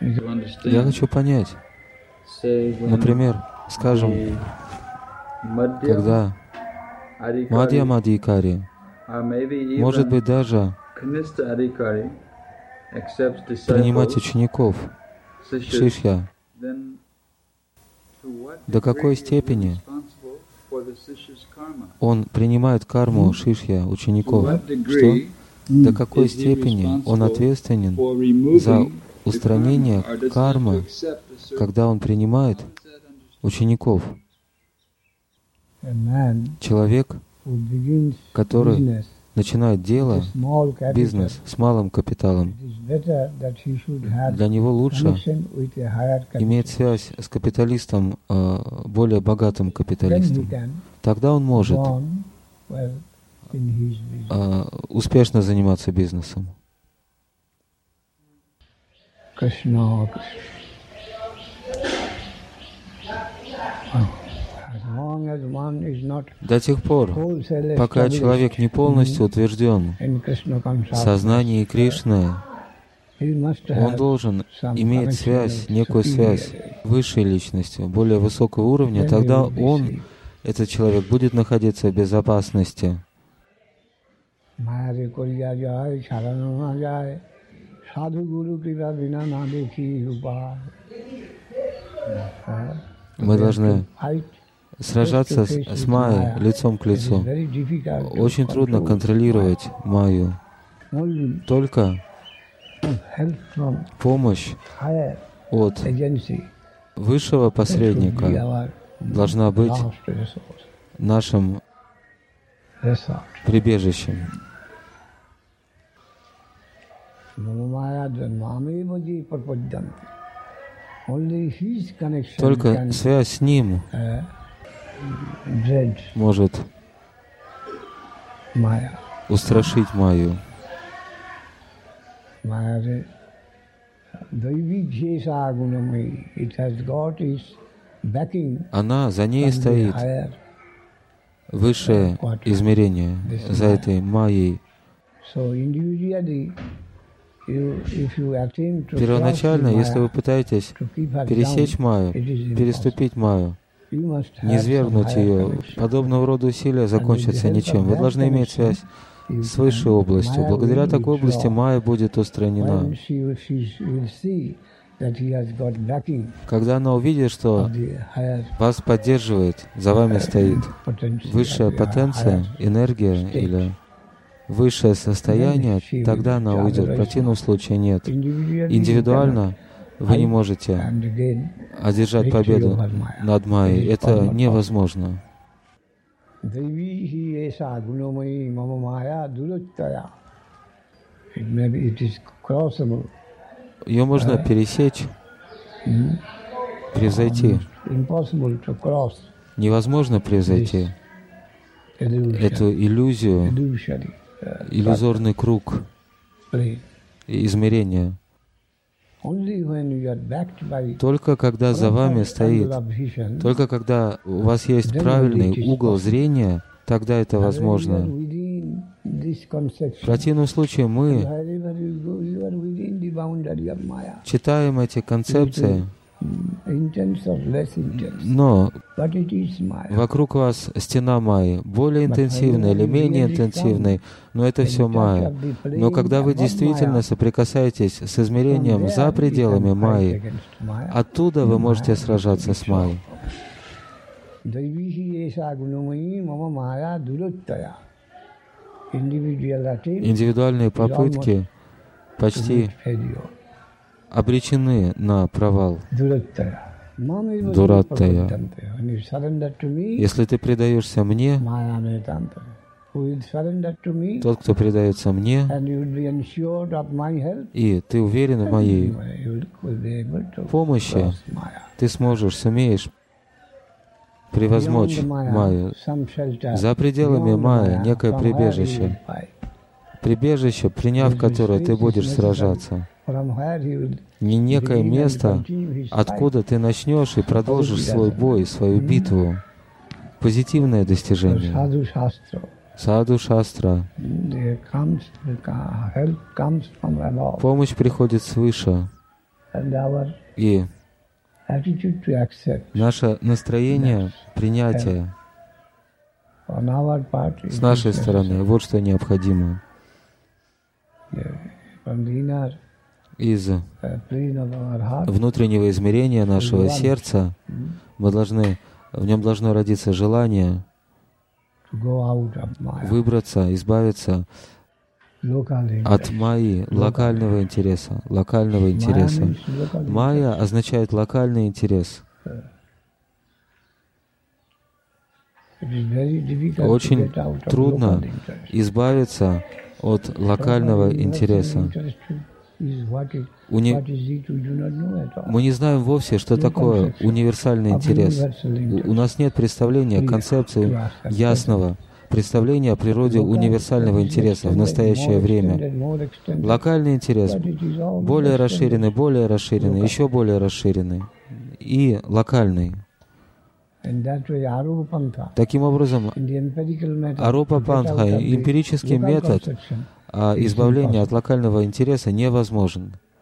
Я хочу понять, например, скажем, когда Мадья Мадикари, может быть даже принимать учеников, шишья, до какой степени он принимает карму шишья учеников, что? до какой степени он ответственен за устранение кармы, когда он принимает учеников. Человек, который начинает дело, бизнес с малым капиталом, для него лучше иметь связь с капиталистом, э, более богатым капиталистом. Тогда он может э, успешно заниматься бизнесом. Krishna, До тех пор, пока человек не полностью утвержден в сознании Кришны, он должен иметь связь, некую связь высшей личностью, более высокого уровня, тогда он, этот человек, будет находиться в безопасности. Мы должны сражаться с, с Майей лицом к лицу. Очень трудно контролировать Майю. Только помощь от высшего посредника должна быть нашим прибежищем. Только связь с Ним может устрашить Майю. Она, за ней стоит высшее измерение, за этой Майей. Первоначально, если вы пытаетесь пересечь Майю, переступить Майю, не свергнуть ее. Подобного рода усилия закончатся ничем. Вы должны иметь связь с высшей областью. Благодаря такой области Майя будет устранена. Когда она увидит, что вас поддерживает, за вами стоит высшая потенция, энергия или высшее состояние, тогда она уйдет. В противном случае нет. Индивидуально вы не можете одержать победу над Майей. Это невозможно. Ее можно пересечь, превзойти. Невозможно превзойти эту иллюзию, иллюзорный круг измерения. Только когда за вами стоит, только когда у вас есть правильный угол зрения, тогда это возможно. В противном случае мы читаем эти концепции, но вокруг вас стена Майи, более интенсивная или менее интенсивная, но это все Майя. Но когда вы действительно соприкасаетесь с измерением за пределами Майи, оттуда вы можете сражаться с Майей. Индивидуальные попытки почти обречены на провал. Дуратая. Если ты предаешься мне, тот, кто предается мне, и ты уверен в моей помощи, ты сможешь, сумеешь превозмочь Майю. За пределами Майя некое прибежище. Прибежище, приняв которое ты будешь сражаться не некое место, откуда ты начнешь и продолжишь свой бой, свою битву. Позитивное достижение. Саду Шастра. Помощь приходит свыше. И наше настроение принятия с нашей стороны, вот что необходимо. Из внутреннего измерения нашего сердца мы должны, в нем должно родиться желание выбраться, избавиться от майи, локального интереса, локального интереса. Майя означает локальный интерес. Очень трудно избавиться от локального интереса. Уни... Мы не знаем вовсе, что такое универсальный интерес. У нас нет представления, концепции ясного представление о природе универсального интереса в настоящее время. Локальный интерес более расширенный, более расширенный, еще более расширенный и локальный. Таким образом, Арупа Пантха, эмпирический метод а избавления от локального интереса невозможен.